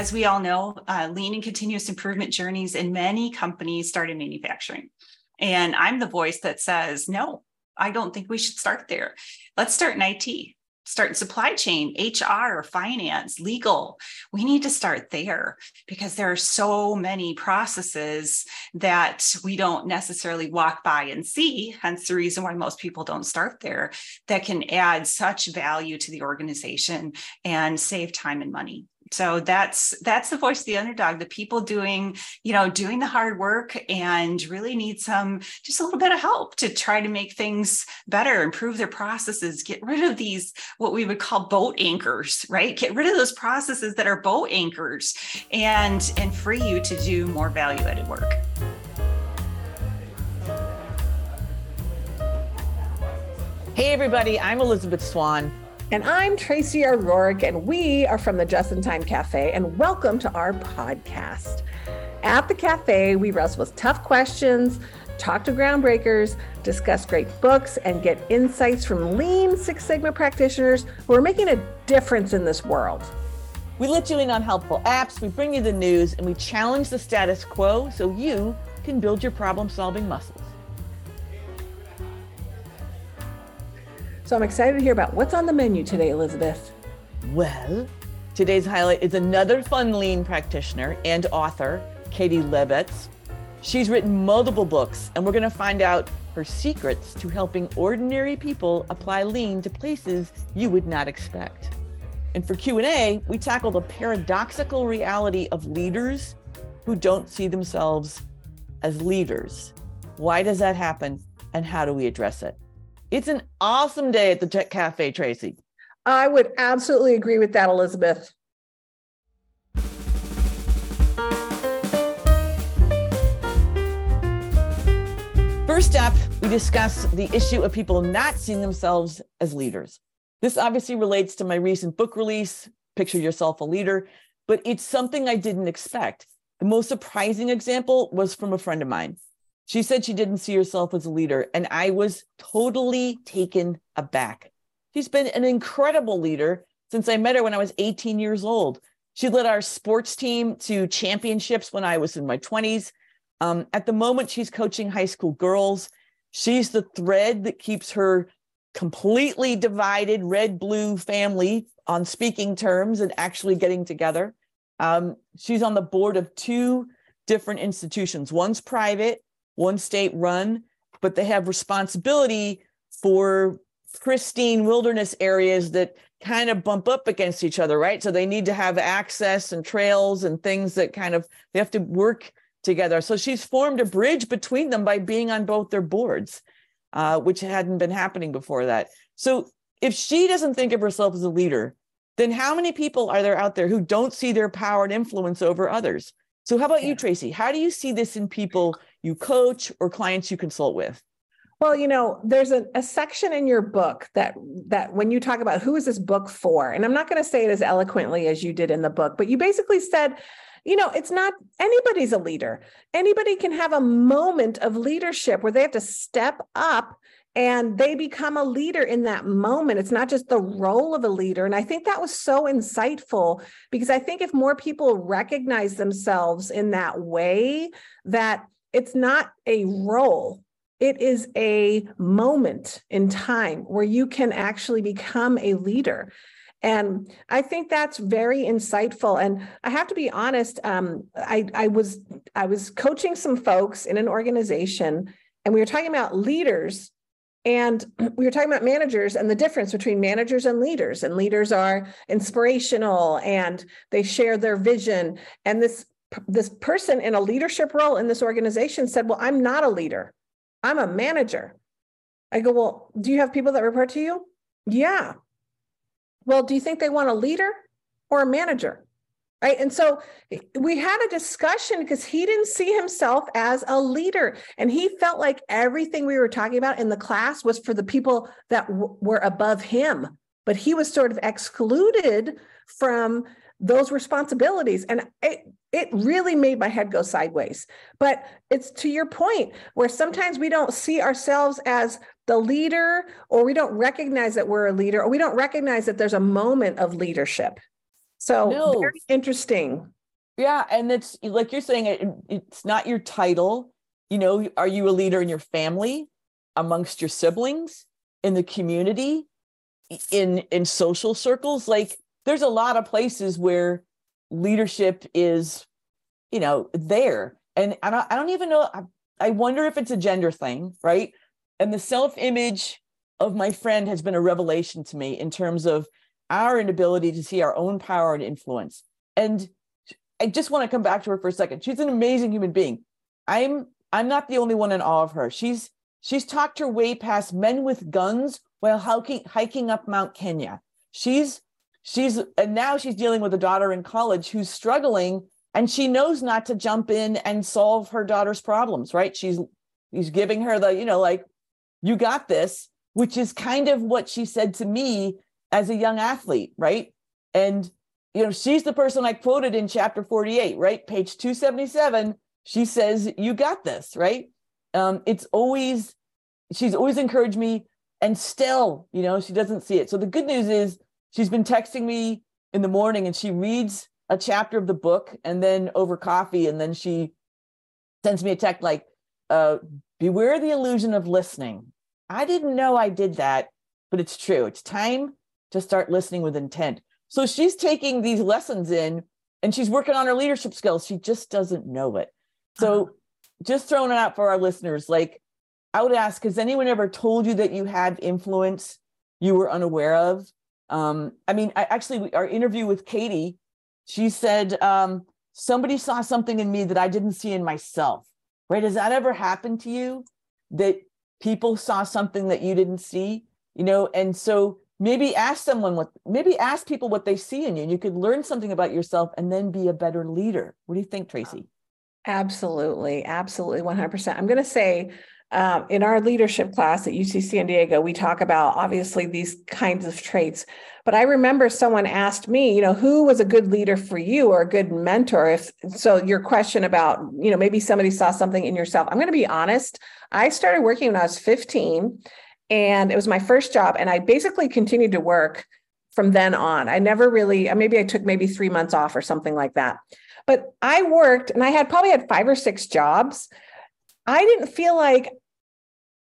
as we all know, uh, lean and continuous improvement journeys in many companies start in manufacturing. And I'm the voice that says, no, I don't think we should start there. Let's start in IT start in supply chain, HR, finance, legal. We need to start there because there are so many processes that we don't necessarily walk by and see. Hence the reason why most people don't start there that can add such value to the organization and save time and money so that's that's the voice of the underdog the people doing you know doing the hard work and really need some just a little bit of help to try to make things better improve their processes get rid of these what we would call boat anchors right get rid of those processes that are boat anchors and and free you to do more value added work Hey, everybody, I'm Elisabeth Swan. And I'm Tracy O'Rourke, and we are from the Just in Time Cafe, and welcome to our podcast. At the cafe, we wrestle with tough questions, talk to groundbreakers, discuss great books, and get insights from lean Six Sigma practitioners who are making a difference in this world. We let you in on helpful apps, we bring you the news, and we challenge the status quo so you can build your problem solving muscles. So I'm excited to hear about what's on the menu today, Elisabeth. Well, today's highlight is another fun lean practitioner and author, Katie Labedz. She's written multiple books, and we're going to find out her secrets to helping ordinary people apply lean to places you would not expect. And for Q&A, we tackle the paradoxical reality of leaders who don't see themselves as leaders. Why does that happen and how do we address it? It's an awesome day at the Tech Cafe, Tracy. I would absolutely agree with that, Elisabeth. First up, we discuss the issue of people not seeing themselves as leaders. This obviously relates to my recent book release, Picture Yourself a Leader, but it's something I didn't expect. The most surprising example was from a friend of mine. She said she didn't see herself as a leader, and I was totally taken aback. She's been an incredible leader since I met her when I was 18 years old. She led our sports team to championships when I was in my 20s. Um, at the moment, she's coaching high school girls. She's the thread that keeps her completely divided red blue family on speaking terms and actually getting together. Um, she's on the board of two different institutions. One's private, one state run, but they have responsibility for pristine wilderness areas that kind of bump up against each other, right? So they need to have access and trails and things that kind of they have to work together. So she's formed a bridge between them by being on both their boards, uh, which hadn't been happening before that. So if she doesn't think of herself as a leader, then how many people are there out there who don't see their power and influence over others? So how about you, Tracy? How do you see this in people you coach or clients you consult with? Well, you know, there's a, a, section in your book that that when you talk about who is this book for, and I'm not going to say it as eloquently as you did in the book, but you basically said, you know, it's not anybody's a leader. Anybody can have a moment of leadership where they have to step up and they become a leader in that moment. It's not just the role of a leader. And I think that was so insightful because I think if more people recognize themselves in that way, that it's not a role it is a moment in time where you can actually become a leader and i think that's very insightful and i have to be honest um, I, I was i was coaching some folks in an organization and we were talking about leaders and we were talking about managers and the difference between managers and leaders and leaders are inspirational and they share their vision and this this person in a leadership role in this organization said, Well, I'm not a leader, I'm a manager. I go, Well, do you have people that report to you? Yeah. Well, do you think they want a leader or a manager? Right. And so eh, we had a discussion because he didn't see himself as a leader. And he felt like everything we were talking about in the class was for the people that w- were above him. But he was sort of excluded from those responsibilities. And it, it really made my head go sideways. But it's to your point where sometimes we don't see ourselves as the leader, or we don't recognize that we're a leader, or we don't recognize that there's a moment of leadership. So No. very interesting. Yeah, and it's like you're saying, it, it's not your title. You know, are you a leader in your family, amongst your siblings, in the community, in in social circles? Like, there's a lot of places where leadership is, you know, there. And I don't, I don't even know. I, I wonder if it's a gender thing, right? And the self image of my friend has been a revelation to me in terms of our inability to see our own power and influence. And I just want to come back to her for a second. She's an amazing human being. I'm I'm not the only one in awe of her. She's she's talked her way past men with guns while hiking hiking up Mount Kenya. She's she's and now she's dealing with a daughter in college who's struggling and she knows not to jump in and solve her daughter's problems, right? She's he's giving her the, you know, like you got this, which is kind of what she said to me as a young athlete, right? And you know, she's the person I quoted in chapter 48, right? Page 277. She says, You got this, right? Um, it's always, she's always encouraged me. And still, you know, she doesn't see it. So the good news is she's been texting me in the morning and she reads a chapter of the book and then over coffee. And then she sends me a text like, uh, Beware the illusion of listening. I didn't know I did that, but it's true. It's time to start listening with intent. So she's taking these lessons in and she's working on her leadership skills. She just doesn't know it. So Uh-huh. just throwing it out for our listeners, like I would ask, has anyone ever told you that you had influence you were unaware of? Um, I mean, I actually we- our interview with Katie, she said, um, somebody saw something in me that I didn't see in myself. Right? Has that ever happened to you? That people saw something that you didn't see? You know, and so maybe ask someone what maybe ask people what they see in you and you could learn something about yourself and then be a better leader what do you think tracy Absolutely, absolutely, 100%. I'm going to say um, in our leadership class at UC San Diego, we talk about obviously these kinds of traits. But I remember someone asked me, you know, who was a good leader for you or a good mentor? If so, your question about, you know, maybe somebody saw something in yourself. I'm going to be honest. I started working when I was 15, and it was my first job. And I basically continued to work from then on. I never really, uh, maybe I took maybe three months off or something like that. But I worked and I had probably had five or six jobs. I didn't feel like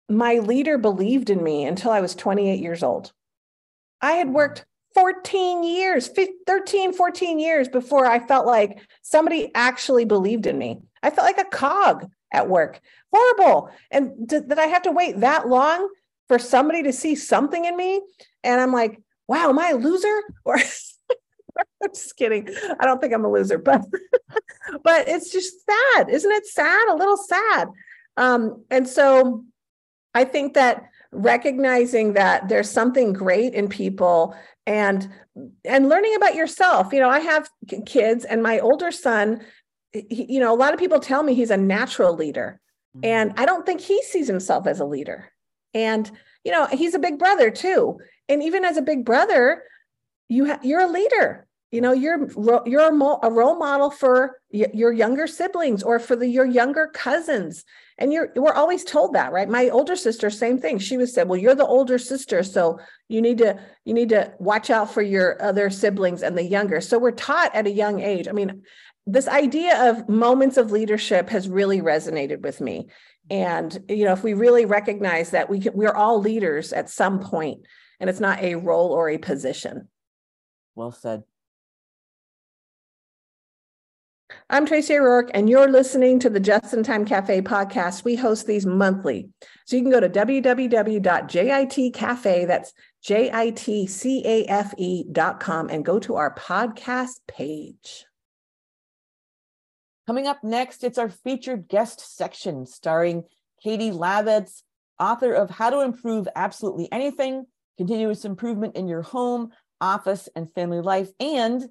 my leader believed in me until I was 28 years old. I had mm. worked 14 years, 13, 14 years before I felt like somebody actually believed in me. I felt like a cog at work. Horrible. And did, did I have to wait that long for somebody to see something in me? And I'm like, wow, am I a loser? Or I'm just kidding. I don't think I'm a loser, but but it's just sad, isn't it? Sad, a little sad. Um, and so I think that recognizing that there's something great in people and and learning about yourself. You know, I have kids, and my older son. He, you know, a lot of people tell me he's a natural leader, and I don't think he sees himself as a leader. And you know, he's a big brother too. And even as a big brother, you ha- you're a leader you know you're you're a, role model for your younger siblings or for the your younger cousins. And you're we're always told that right? My older sister same thing. She was said well you're the older sister so you need to you need to watch out for your other siblings and the younger. So we're taught at a young age. I mean this idea of moments of leadership has really resonated with me and you know if we really recognize that we can, we're all leaders at some point and it's not a role or a position well said I'm Tracy O'Rourke, and you're listening to the Just in Time Cafe podcast. We host these monthly. So you can go to www.jitcafe, that's J-I-T-C-A-F-E dot com, and go to our podcast page. Coming up next, it's our featured guest section starring Katie Labedz, author of How to Improve Absolutely Anything, Continuous Improvement in Your Home, Office, and Family Life, and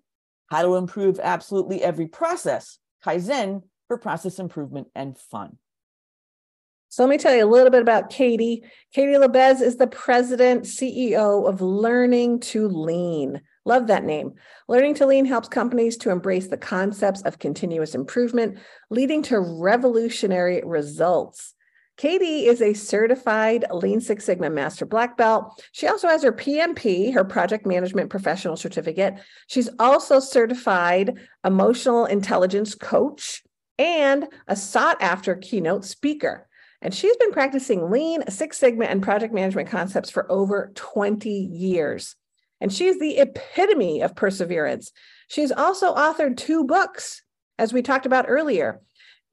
how to improve absolutely every process, Kaizen for process improvement and fun. So let me tell you a little bit about Katie. Katie Labedz is the president, CEO of Learning to Lean. Love that name. Learning to Lean helps companies to embrace the concepts of continuous improvement, leading to revolutionary results. Katie is a certified Lean Six Sigma Master Black Belt. She also has her PMP, her Project Management Professional Certificate. She's also certified Emotional Intelligence Coach and a sought after keynote speaker. And she's been practicing Lean, Six Sigma, and project management concepts for over 20 years. And she's the epitome of perseverance. She's also authored two books, as we talked about earlier.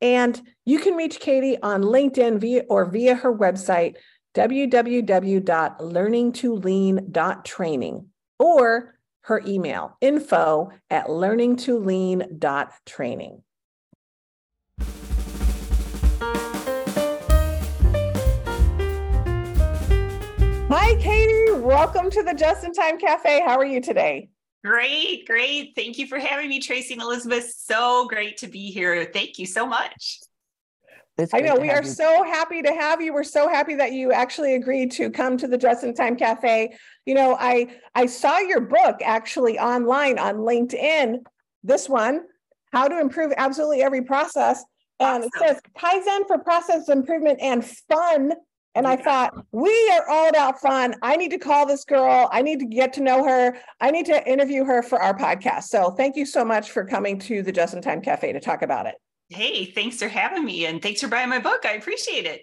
And you can reach Katie on LinkedIn via or via her website, www.learningtolean.training, or her email, info at learningtolean.training. Hi, Katie. Welcome to the Just in Time Cafe. How are you today? Great, great. Thank you for having me, Tracy and Elisabeth. So great to be here. Thank you so much. It's I know we are you. so happy to have you. We're so happy that you actually agreed to come to the Just in Time Cafe. You know, I I saw your book actually online on LinkedIn. This one, How to Improve Absolutely Every Process, and awesome. it says Kaizen for Process Improvement and Fun and I thought, we are all about fun. I need to call this girl. I need to get to know her. I need to interview her for our podcast. So thank you so much for coming to the Just in Time Cafe to talk about it. Hey, thanks for having me. And thanks for buying my book. I appreciate it.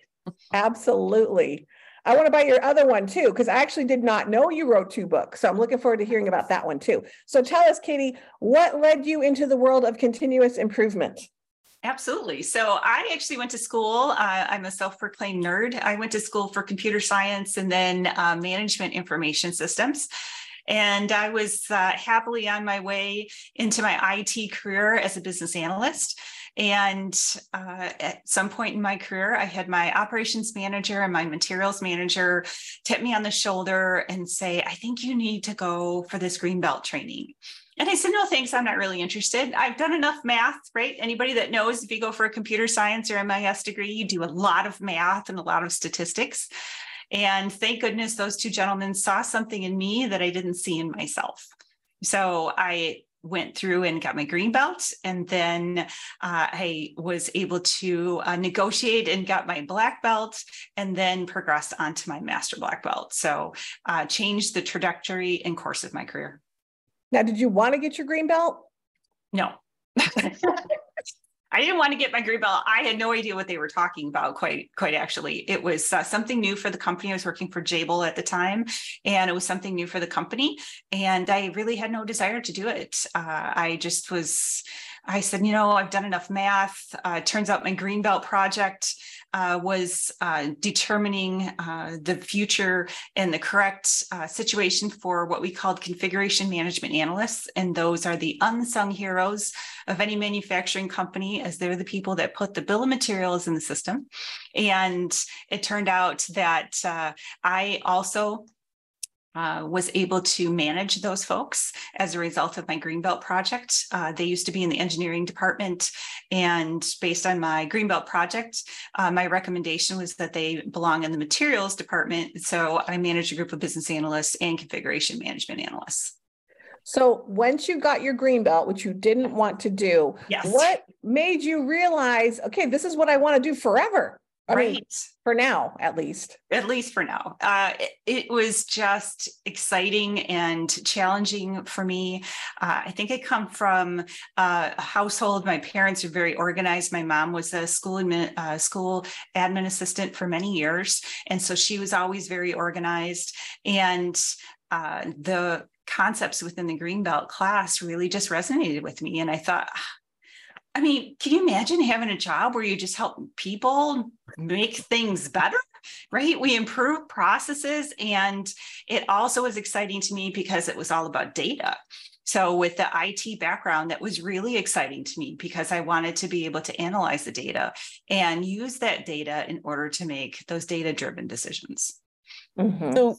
Absolutely. I want to buy your other one too, because I actually did not know you wrote two books. So I'm looking forward to hearing about that one too. So tell us, Katie, what led you into the world of continuous improvement? Absolutely. So I actually went to school. Uh, I'm a self proclaimed nerd. I went to school for computer science and then uh, management information systems. And I was uh, happily on my way into my IT career as a business analyst. And uh, at some point in my career, I had my operations manager and my materials manager tap me on the shoulder and say, I think you need to go for this green belt training. And I said, no, thanks. I'm not really interested. I've done enough math, right? Anybody that knows if you go for a computer science or MIS degree, you do a lot of math and a lot of statistics. And thank goodness those two gentlemen saw something in me that I didn't see in myself. So I went through and got my green belt and then uh, i was able to uh, negotiate and got my black belt and then progressed onto my master black belt so uh, changed the trajectory and course of my career now, did you want to get your green belt? No. I didn't want to get my green belt. I had no idea what they were talking about. Quite, quite actually, it was uh, something new for the company. I was working for Jabil at the time, and it was something new for the company. And I really had no desire to do it. Uh, I just was. I said, you know, I've done enough math. Uh, turns out my green belt project uh, was uh, determining uh, the future and the correct uh, situation for what we called configuration management analysts. And those are the unsung heroes of any manufacturing company, as they're the people that put the bill of materials in the system. And it turned out that uh, I also uh, was able to manage those folks as a result of my Greenbelt project. Uh, they used to be in the engineering department, and based on my Greenbelt project, uh, my recommendation was that they belong in the materials department. So I manage a group of business analysts and configuration management analysts. So once you got your green belt, which you didn't want to do, yes. what made you realize, okay, this is what I want to do forever? I right. Mean, for now, at least. At least for now. Uh, it, it, was just exciting and challenging for me. Uh, I think I come from a household. My parents are very organized. My mom was a school admin, uh, school admin assistant for many years, and so she was always very organized. And uh, the concepts within the Greenbelt class really just resonated with me, and I thought I mean, can you imagine having a job where you just help people make things better? Right. We improve processes. And it also was exciting to me because it was all about data. So, with the IT background, that was really exciting to me because I wanted to be able to analyze the data and use that data in order to make those data driven decisions. Mm-hmm. So,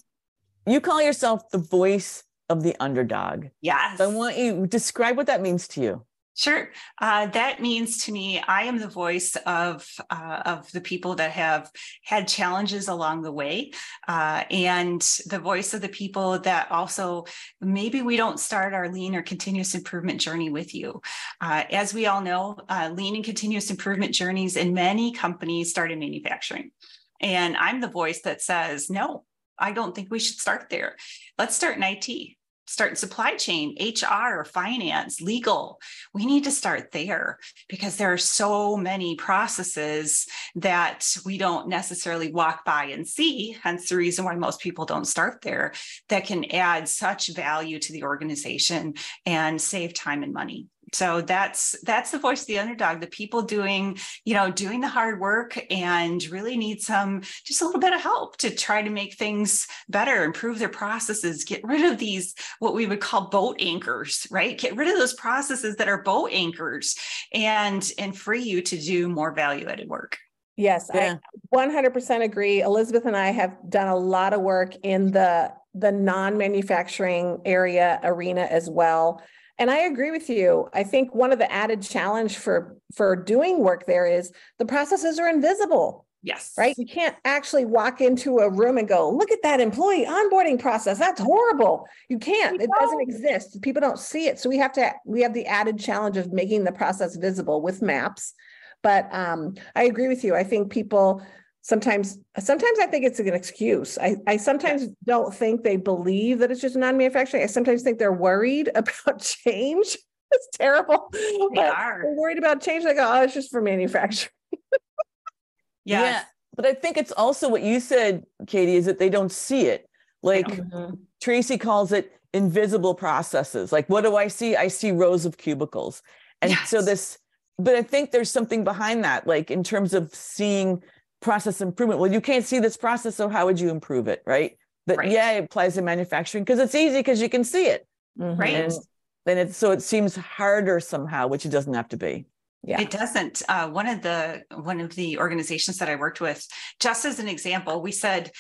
you call yourself the voice of the underdog. Yes. So I want you describe what that means to you. Sure. Uh, that means to me, I am the voice of uh, of the people that have had challenges along the way, uh, and the voice of the people that also maybe we don't start our lean or continuous improvement journey with you. Uh, as we all know, uh, lean and continuous improvement journeys in many companies start in manufacturing, and I'm the voice that says no. I don't think we should start there. Let's start in IT start supply chain, HR, finance, legal. We need to start there because there are so many processes that we don't necessarily walk by and see. Hence the reason why most people don't start there that can add such value to the organization and save time and money so that's that's the voice of the underdog the people doing you know doing the hard work and really need some just a little bit of help to try to make things better improve their processes get rid of these what we would call boat anchors right get rid of those processes that are boat anchors and and free you to do more value added work Yes, Yeah. I 100% agree. Elisabeth and I have done a lot of work in the the non-manufacturing area arena as well. And I agree with you. I think one of the added challenge for for doing work there is the processes are invisible, yes right? You can't actually walk into a room and go, "Look at that employee onboarding process. That's horrible." You can't. It doesn't exist. People don't see it. So we have to we have the added challenge of making the process visible with maps. But um, I agree with you. I think people sometimes sometimes I think it's an excuse. I, I sometimes don't think they believe that it's just non-manufacturing. I sometimes think they're worried about change. It's terrible. they but are They're worried about change. They go, oh, it's just for manufacturing. yes. But I think it's also what you said, Katie, is that they don't see it. Like mm-hmm. Tracy calls it invisible processes. Like, what do I see? I see rows of cubicles. And so this, but I think there's something behind that, like in terms of seeing process improvement. Well, you can't see this process, so how would you improve it? Right. But Right. yeah, it applies to manufacturing because it's easy because you can see it. Right. And then it's so it seems harder somehow, which it doesn't have to be. Yeah. It doesn't. Uh, one of the one of the organizations that I worked with, just as an example, we said,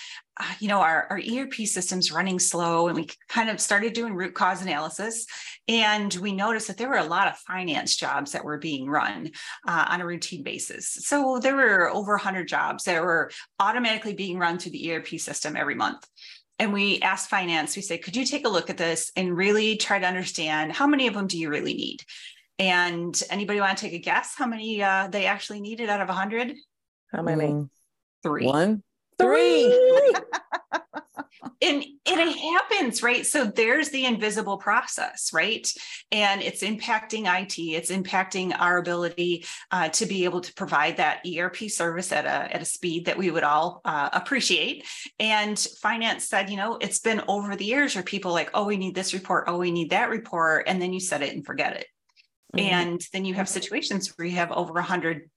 you know, our, our ERP system's running slow, and we kind of started doing root cause analysis, and we noticed that there were a lot of finance jobs that were being run uh, on a routine basis. So there were over 100 jobs that were automatically being run through the ERP system every month. And we asked finance, we said, could you take a look at this and really try to understand how many of them do you really need? And anybody want to take a guess how many uh, they actually needed out of 100? How many? Three. One, Three. And, it happens, right? So there's the invisible process, right? And it's impacting IT, it's impacting our ability uh, to be able to provide that ERP service at a, at a speed that we would all uh, appreciate. And finance said, you know, it's been over the years where people like, oh, we need this report, oh, we need that report. And then you set it and forget it. Mhm. And then you have situations where you have over 100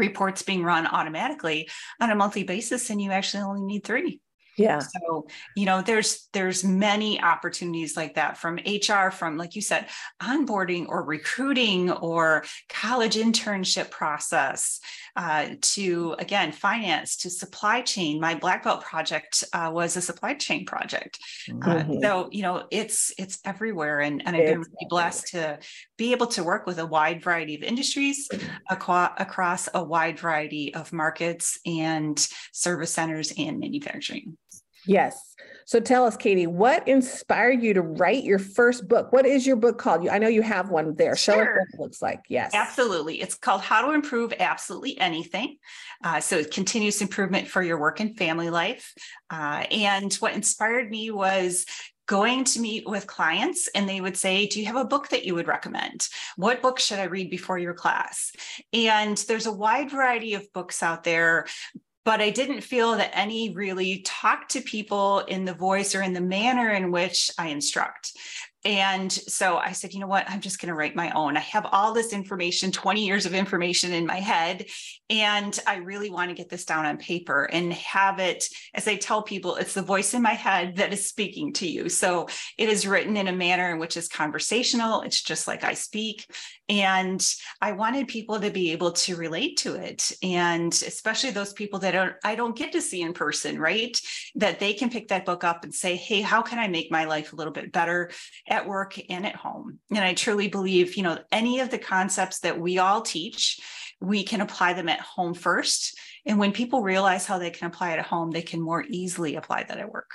reports being run automatically on a monthly basis, and you actually only need three. Yeah. So, you know, there's there's many opportunities like that from HR, from like you said, onboarding or recruiting or college internship process uh, to again finance to supply chain. My black belt project uh, was a supply chain project. Uh, Mhm. so you know it's it's everywhere and, and i've been really blessed to be able to work with a wide variety of industries aqua, across a wide variety of markets and service centers and manufacturing Yes. So tell us, Katie, what inspired you to write your first book? What is your book called? You, I know you have one there. Show us Sure. what it looks like. Yes. absolutely it's called how to improve absolutely anything uh, so continuous improvement for your work and family life uh, and what inspired me was going to meet with clients and they would say do you have a book that you would recommend what book should i read before your class and there's a wide variety of books out there but I didn't feel that any really talked to people in the voice or in the manner in which I instruct. And so I said, you know what? I'm just going to write my own. I have all this information, 20 years of information in my head. And I really want to get this down on paper and have it, as I tell people, it's the voice in my head that is speaking to you. So it is written in a manner in which is conversational. It's just like I speak. And I wanted people to be able to relate to it. And especially those people that are, I don't get to see in person, right? That they can pick that book up and say, hey, how can I make my life a little bit better? at work and at home. And I truly believe, you know, any of the concepts that we all teach, we can apply them at home first. And when people realize how they can apply it at home, they can more easily apply that at work.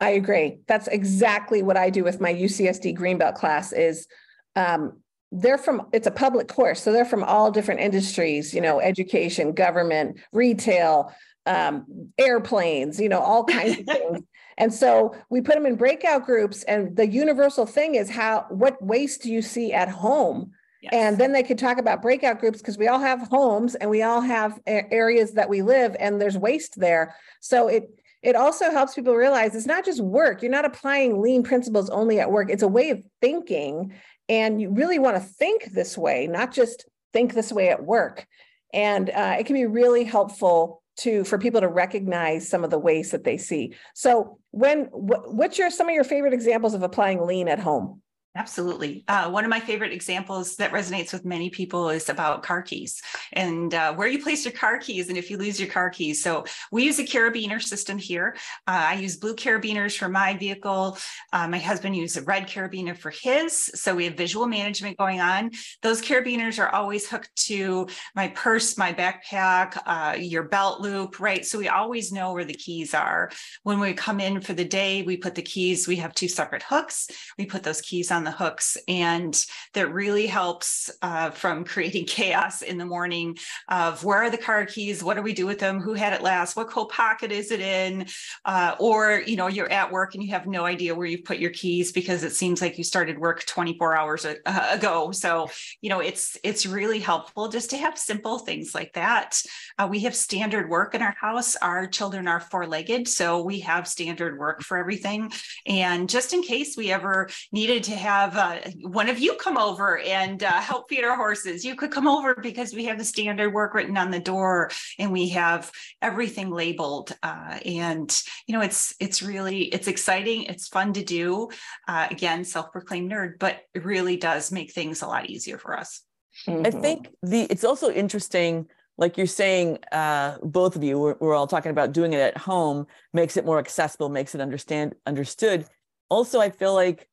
I agree. That's exactly what I do with my UCSD Greenbelt class is um, they're from it's a public course so they're from all different industries you know education government retail um, airplanes you know all kinds of things. And so we put them in breakout groups and the universal thing is how what waste do you see at home? Yes. and then they could talk about breakout groups because we all have homes and we all have areas that we live and there's waste there. So it it also helps people realize it's not just work. You're not applying lean principles only at work. It's a way of thinking and you really want to think this way, not just think this way at work. And uh, it can be really helpful to for people to recognize some of the ways that they see. So, when wh- what's your some of your favorite examples of applying lean at home? Absolutely. Uh, one of my favorite examples that resonates with many people is about car keys and uh, where you place your car keys and if you lose your car keys. So we use a carabiner system here. Uh, I use blue carabiners for my vehicle. Uh, my husband uses a red carabiner for his. So we have visual management going on. Those carabiners are always hooked to my purse, my backpack, uh, your belt loop, right? So we always know where the keys are. When we come in for the day, we put the keys, we have two separate hooks. We put those keys on the hooks. And that really helps uh, from creating chaos in the morning of where are the car keys? What do we do with them? Who had it last? What coat pocket is it in? Uh, or, you know, you're at work and you have no idea where you put your keys because it seems like you started work 24 hours a, uh, ago. So, you know, it's, it's really helpful just to have simple things like that. Uh, we have standard work in our house. Our children are four legged. So we have standard work for everything. And just in case we ever needed to have have uh, one of you come over and uh, help feed our horses. You could come over because we have the standard work written on the door and we have everything labeled. Uh, and you know, it's it's really it's exciting. It's fun to do. Uh, again, self-proclaimed nerd, but it really does make things a lot easier for us. Mm-hmm. I think the it's also interesting like you're saying, uh, both of you, we're, we're, all talking about doing it at home, makes it more accessible, makes it understand understood. Also, I feel like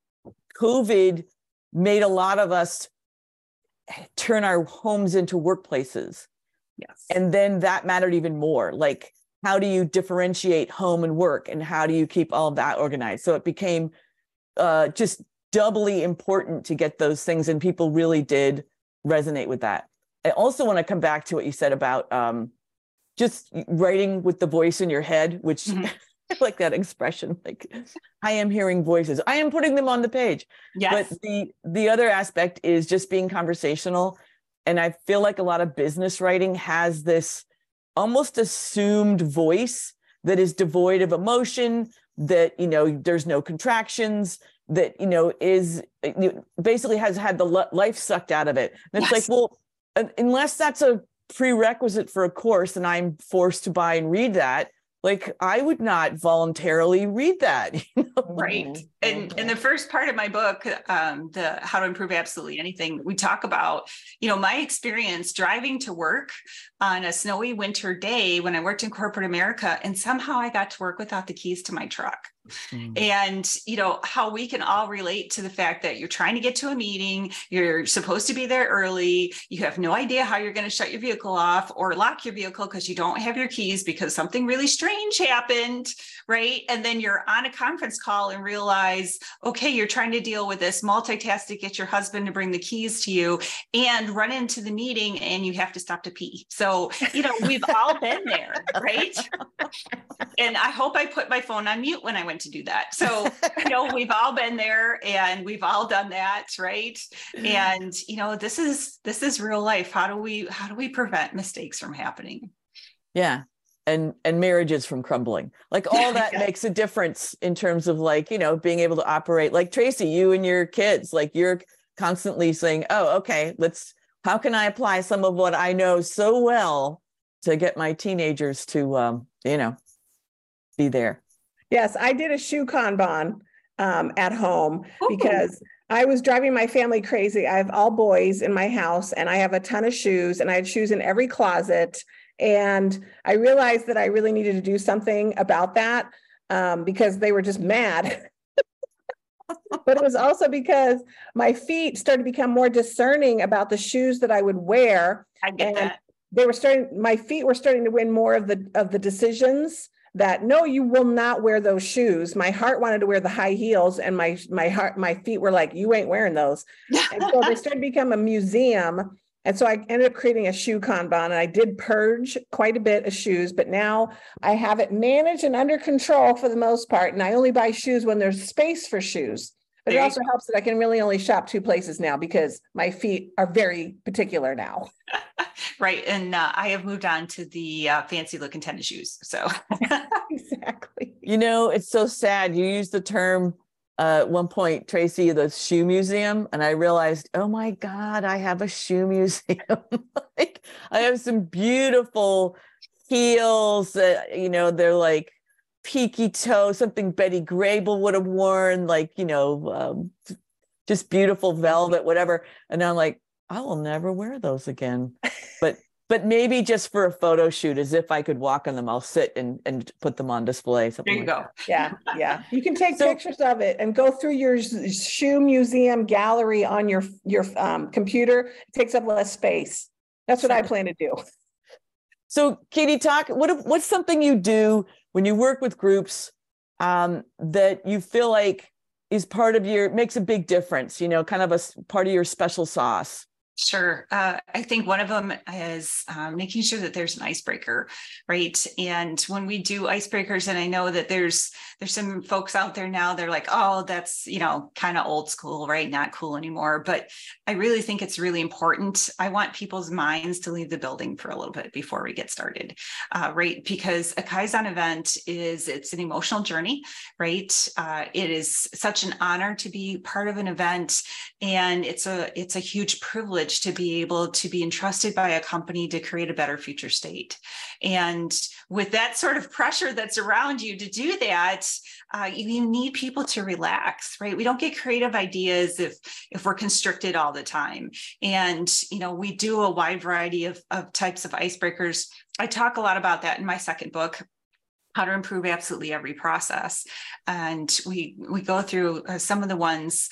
COVID made a lot of us turn our homes into workplaces. Yes. And then that mattered even more. Like, how do you differentiate home and work? And how do you keep all of that organized? So it became uh, just doubly important to get those things. And people really did resonate with that. I also want to come back to what you said about um, just writing with the voice in your head, which mm-hmm. like that expression like i am hearing voices. I am putting them on the page. Yes. but the the other aspect is just being conversational. And i feel like a lot of business writing has this almost assumed voice that is devoid of emotion that you know there's no contractions that you know is basically has had the life sucked out of it. And it's yes. like well unless that's a prerequisite for a course and i'm forced to buy and read that like i would not voluntarily read that you know? right and in the first part of my book um, the how to improve absolutely anything we talk about you know my experience driving to work on a snowy winter day when i worked in corporate america and somehow i got to work without the keys to my truck Mm-hmm. And, you know, how we can all relate to the fact that you're trying to get to a meeting, you're supposed to be there early, you have no idea how you're going to shut your vehicle off or lock your vehicle because you don't have your keys because something really strange happened, right? And then you're on a conference call and realize, okay, you're trying to deal with this, multitask to get your husband to bring the keys to you and run into the meeting and you have to stop to pee. So, you know, we've all been there, right? And I hope I put my phone on mute when I went to do that. So, you know, we've all been there and we've all done that, right? Mm-hmm. And, you know, this is this is real life. How do we how do we prevent mistakes from happening? Yeah. And and marriages from crumbling. Like all that yeah. makes a difference in terms of like, you know, being able to operate like Tracy, you and your kids, like you're constantly saying, "Oh, okay, let's how can I apply some of what I know so well to get my teenagers to um, you know, be there. Yes, I did a shoe Kanban um, at home Ooh. because I was driving my family crazy. I have all boys in my house and I have a ton of shoes and I had shoes in every closet. And I realized that I really needed to do something about that um, because they were just mad. but it was also because my feet started to become more discerning about the shoes that I would wear. I get And that. They were starting, my feet were starting to win more of the, of the decisions that, no, you will not wear those shoes. My heart wanted to wear the high heels and my, my heart, my feet were like, you ain't wearing those. And so they started to become a museum. And so I ended up creating a shoe Kanban and I did purge quite a bit of shoes, but now I have it managed and under control for the most part. And I only buy shoes when there's space for shoes. But it There you also helps that I can really only shop two places now because my feet are very particular now. Right. And uh, I have moved on to the uh, fancy looking tennis shoes. So Exactly. You know, it's so sad. You use the term uh, at one point, Tracy, the shoe museum, and I realized, oh my God, I have a shoe museum. like I have some beautiful heels. that you know, they're like peaky toe, something Betty Grable would have worn, like you know, um, just beautiful velvet, whatever. And I'm like, I will never wear those again. But but maybe just for a photo shoot, as if I could walk on them, I'll sit and and put them on display. there you like go. Yeah, yeah. You can take So- pictures of it and go through your shoe museum gallery on your, your um, computer. It takes up less space. That's what I plan to do. So, Katie, talk. What what's something you do when you work with groups um, that you feel like is part of your makes a big difference? You know, kind of a part of your special sauce. Sure. Uh, I think one of them is um, making sure that there's an icebreaker, right? And when we do icebreakers, and I know that there's there's some folks out there now, they're like, oh, that's you know kind of old school, right? Not cool anymore. But I really think it's really important. I want people's minds to leave the building for a little bit before we get started, uh, right? Because a Kaizen event is it's an emotional journey, right? Uh, it is such an honor to be part of an event and it's a it's a huge privilege to be able to be entrusted by a company to create a better future state. And with that sort of pressure that's around you to do that uh, you, you need people to relax right? We don't get creative ideas if if we're constricted all the time. And you know we do a wide variety of, of types of icebreakers. I talk a lot about that in my second book how to improve absolutely every process. And we we go through uh, some of the ones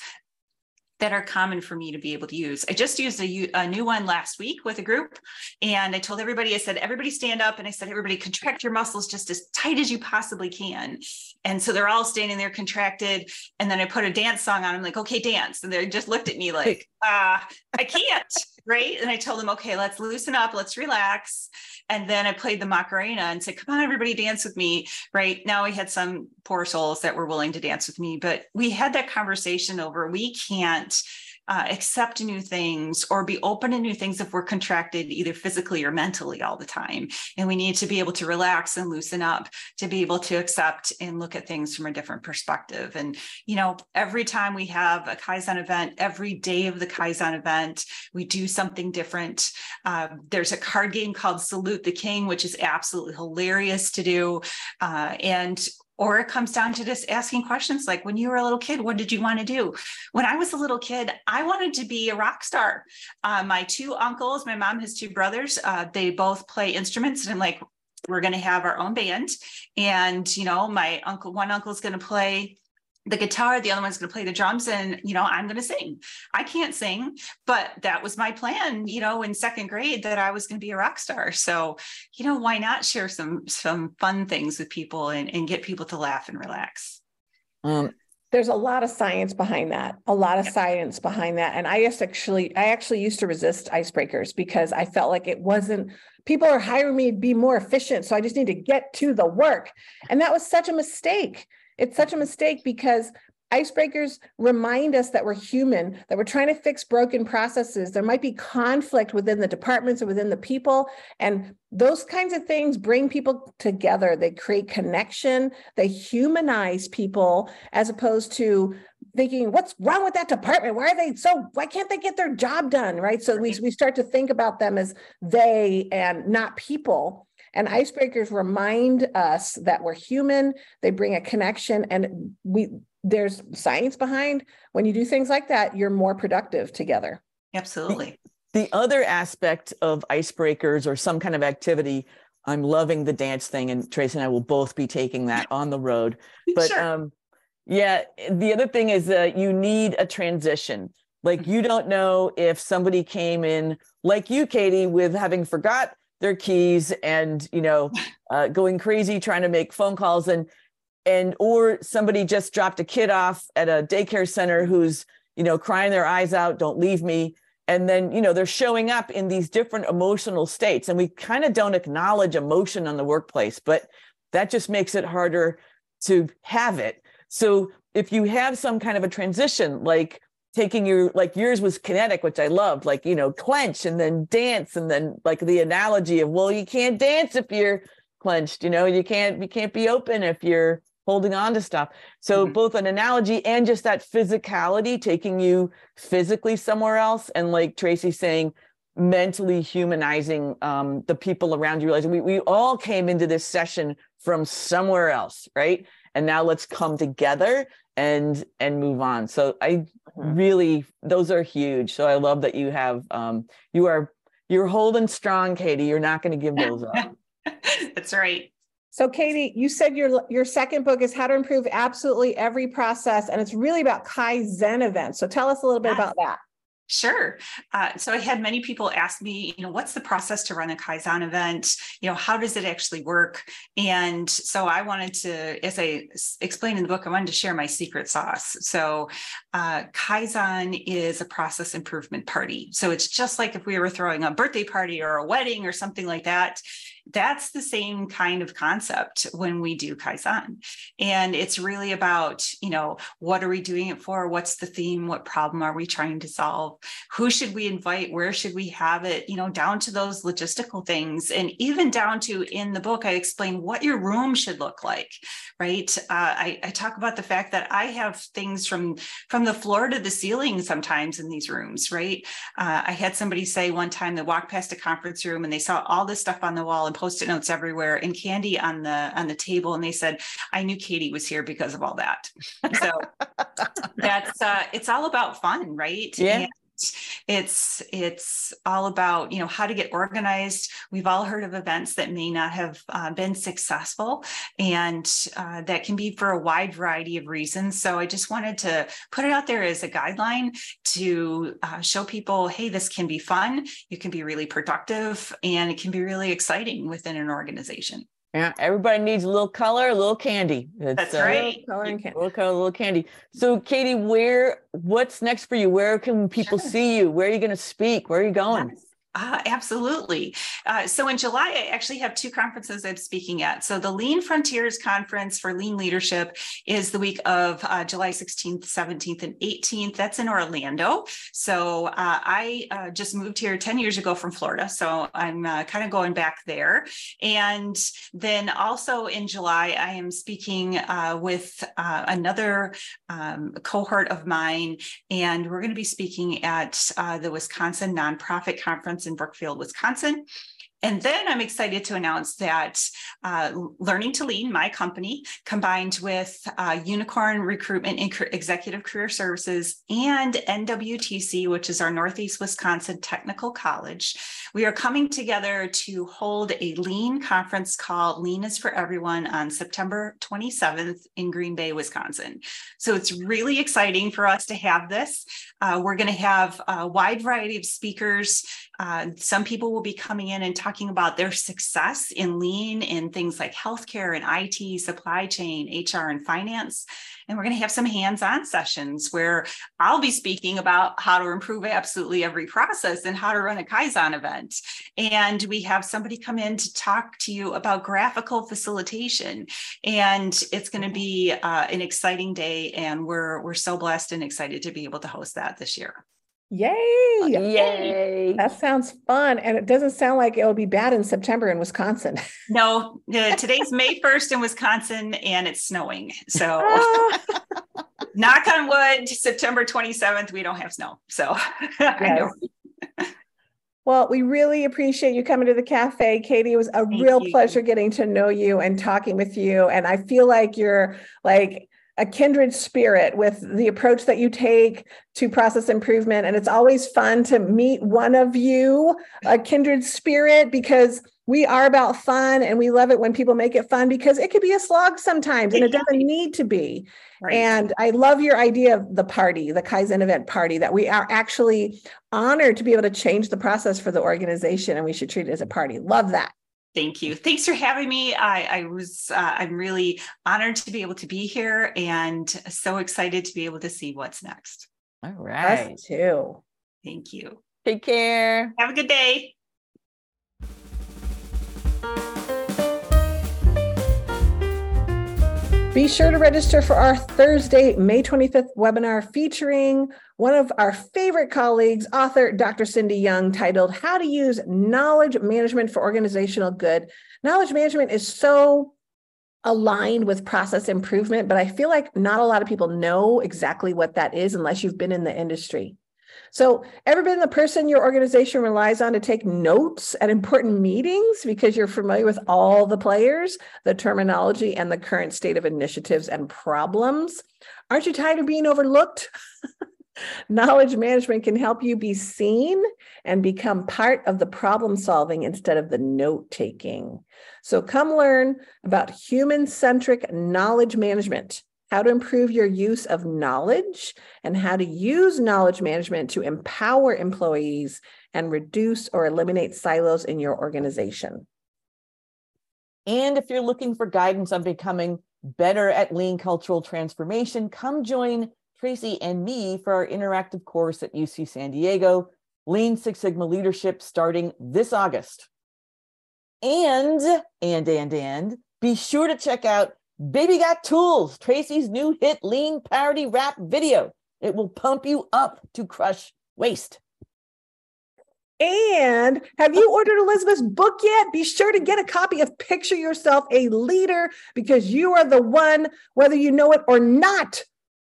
that are common for me to be able to use. I just used a, a new one last week with a group and I told everybody, I said, everybody stand up and I said, everybody contract your muscles just as tight as you possibly can. And so they're all standing there contracted. And then I put a dance song on. I'm like, okay, dance. And they just looked at me like, uh, I can't. Right. And I told them, okay, let's loosen up, let's relax. And then I played the Macarena and said, come on, everybody dance with me. Right now, we had some poor souls that were willing to dance with me, but we had that conversation over we can't uh, accept new things or be open to new things if we're contracted either physically or mentally all the time. And we need to be able to relax and loosen up to be able to accept and look at things from a different perspective. And, you know, every time we have a Kaizen event, every day of the Kaizen event, we do something different. Uh, there's a card game called Salute the King, which is absolutely hilarious to do. Uh, and or it comes down to just asking questions like when you were a little kid what did you want to do? When i was a little kid i wanted to be a rock star. Uh, my two uncles my mom has two brothers uh, they both play instruments and i'm like we're going to have our own band. And you know my uncle one uncle's going to play the guitar the other one's going to play the drums and you know i'm going to sing i can't sing but that was my plan you know in second grade that i was going to be a rock star so you know why not share some some fun things with people and, and get people to laugh and relax Um, There's a lot of science behind that, a lot of science behind that. And I just actually, I actually used to resist icebreakers because I felt like it wasn't, people are hiring me to be more efficient. So I just need to get to the work. And that was such a mistake. It's such a mistake because icebreakers remind us that we're human, that we're trying to fix broken processes. There might be conflict within the departments or within the people. And those kinds of things bring people together. They create connection, they humanize people as opposed to thinking, what's wrong with that department? Why are they so, why can't they get their job done? Right. So we, we start to think about them as they and not people. And icebreakers remind us that we're human. They bring a connection and we, there's science behind when you do things like that, you're more productive together. absolutely the other aspect of icebreakers or some kind of activity, I'm loving the dance thing, and Tracy and I will both be taking that on the road. But sure. um, Yeah. The other thing is that you need a transition. Like you don't know if somebody came in like you, Katie, with having forgot their keys and you know uh, going crazy trying to make phone calls and and or somebody just dropped a kid off at a daycare center who's you know crying their eyes out don't leave me. And then you know they're showing up in these different emotional states and we kind of don't acknowledge emotion on the workplace but that just makes it harder to have it. So if you have some kind of a transition like taking your like yours was kinetic which i loved like you know clench and then dance and then like the analogy of well you can't dance if you're clenched you know you can't you can't be open if you're holding on to stuff. So mm-hmm. both an analogy and just that physicality taking you physically somewhere else and like tracy saying mentally humanizing um, the people around you. Realizing we, we all came into this session from somewhere else right? And now let's come together and and move on. So i mm-hmm. really those are huge. So i love that you have um you are you're holding strong katie. You're not going to give those up. That's right. So katie you said your your second book is how to improve absolutely every process and it's really about kaizen events. So tell us a little bit yes. about that Sure. Uh, so I had many people ask me, you know, what's the process to run a Kaizen event? You know, how does it actually work? And so I wanted to, as I explained in the book, I wanted to share my secret sauce. So uh, Kaizen is a process improvement party. So it's just like if we were throwing a birthday party or a wedding or something like that that's the same kind of concept when we do kaizen. And it's really about you know what are we doing it for? What's the theme? What problem are we trying to solve? Who should we invite? Where should we have it? You know down to those logistical things. And even down to in the book i explain what your room should look like right? Uh, I, I talk about the fact that i have things from from the floor to the ceiling sometimes in these rooms right? Uh, i had somebody say one time they walked past a conference room and they saw all this stuff on the wall and post-it notes everywhere and candy on the on the table and they said i knew katie was here because of all that. So that's uh it's all about fun right? Yeah. And it's it's all about you know how to get organized. We've all heard of events that may not have uh, been successful and uh, that can be for a wide variety of reasons. So i just wanted to put it out there as a guideline to uh, show people hey this can be fun. You can be really productive and it can be really exciting within an organization yeah, everybody needs a little color, a little candy. It's, That's uh, right. Color and candy. A little color, a little candy. So, Katie, where? What's next for you? Where can people sure. see you? Where are you going to speak? Where are you going? Yes. Uh, absolutely. Uh, so in July, I actually have two conferences I'm speaking at. So the Lean Frontiers Conference for Lean Leadership is the week of uh, July 16th, 17th, and 18th. That's in Orlando. So uh, I uh, just moved here 10 years ago from Florida. So I'm uh, kind of going back there. And then also in July, I am speaking with another um, cohort of mine, and we're going to be speaking at the Wisconsin Nonprofit Conference in Brookfield, Wisconsin. And then I'm excited to announce that uh, Learning to Lean, my company, combined with uh, Unicorn Recruitment and Executive Career Services and NWTC, which is our Northeast Wisconsin Technical College, we are coming together to hold a Lean conference called Lean is for Everyone on September 27th in Green Bay, Wisconsin. So it's really exciting for us to have this. Uh, we're going to have a wide variety of speakers. Uh, some people will be coming in and talking about their success in lean in things like healthcare and IT, supply chain, HR, and finance. And we're going to have some hands on sessions where I'll be speaking about how to improve absolutely every process and how to run a Kaizen event. And we have somebody come in to talk to you about graphical facilitation. And it's going to be uh, an exciting day. And we're, we're so blessed and excited to be able to host that this year. Yay! Yay! That sounds fun, and it doesn't sound like it'll be bad in September in Wisconsin. No, uh, today's May first in Wisconsin, and it's snowing. So, ah. knock on wood, September twenty seventh, we don't have snow. So, yes. Well, we really appreciate you coming to the cafe, Katie. It was a Thank real you. pleasure getting to know you and talking with you. And I feel like you're like a kindred spirit with the approach that you take to process improvement. And it's always fun to meet one of you, a kindred spirit, because we are about fun and we love it when people make it fun because it could be a slog sometimes and it doesn't need to be. Right. And I love your idea of the party, the Kaizen event party, that we are actually honored to be able to change the process for the organization and we should treat it as a party. Love that. Thank you. Thanks for having me. I, I was, uh, I'm really honored to be able to be here and so excited to be able to see what's next. All right. Us too. Thank you. Take care. Have a good day. Be sure to register for our Thursday, May 25th webinar featuring one of our favorite colleagues, author Dr. Cindy Young, titled How to Use Knowledge Management for Organizational Good. Knowledge management is so aligned with process improvement, but I feel like not a lot of people know exactly what that is unless you've been in the industry. So, ever been the person your organization relies on to take notes at important meetings because you're familiar with all the players, the terminology, and the current state of initiatives and problems? Aren't you tired of being overlooked? Knowledge management can help you be seen and become part of the problem solving instead of the note taking. So, come learn about human centric knowledge management how to improve your use of knowledge, and how to use knowledge management to empower employees and reduce or eliminate silos in your organization. And if you're looking for guidance on becoming better at lean cultural transformation, come join Tracy and me for our interactive course at UC San Diego, Lean Six Sigma Leadership, starting this August. And, and, and, and, be sure to check out Baby Got Tools, Tracy's new hit lean parody rap video. It will pump you up to crush waste. And have you ordered Elisabeth's book yet? Be sure to get a copy of Picture Yourself a Leader because you are the one, whether you know it or not.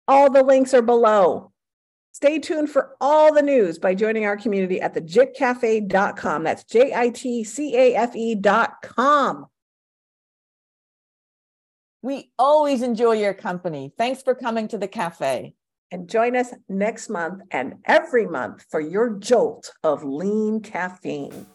All the links are below. Stay tuned for all the news by joining our community at the jitcafe.com. That's J I T C A F E.com. We always enjoy your company. Thanks for coming to the cafe. And join us next month and every month for your jolt of lean caffeine.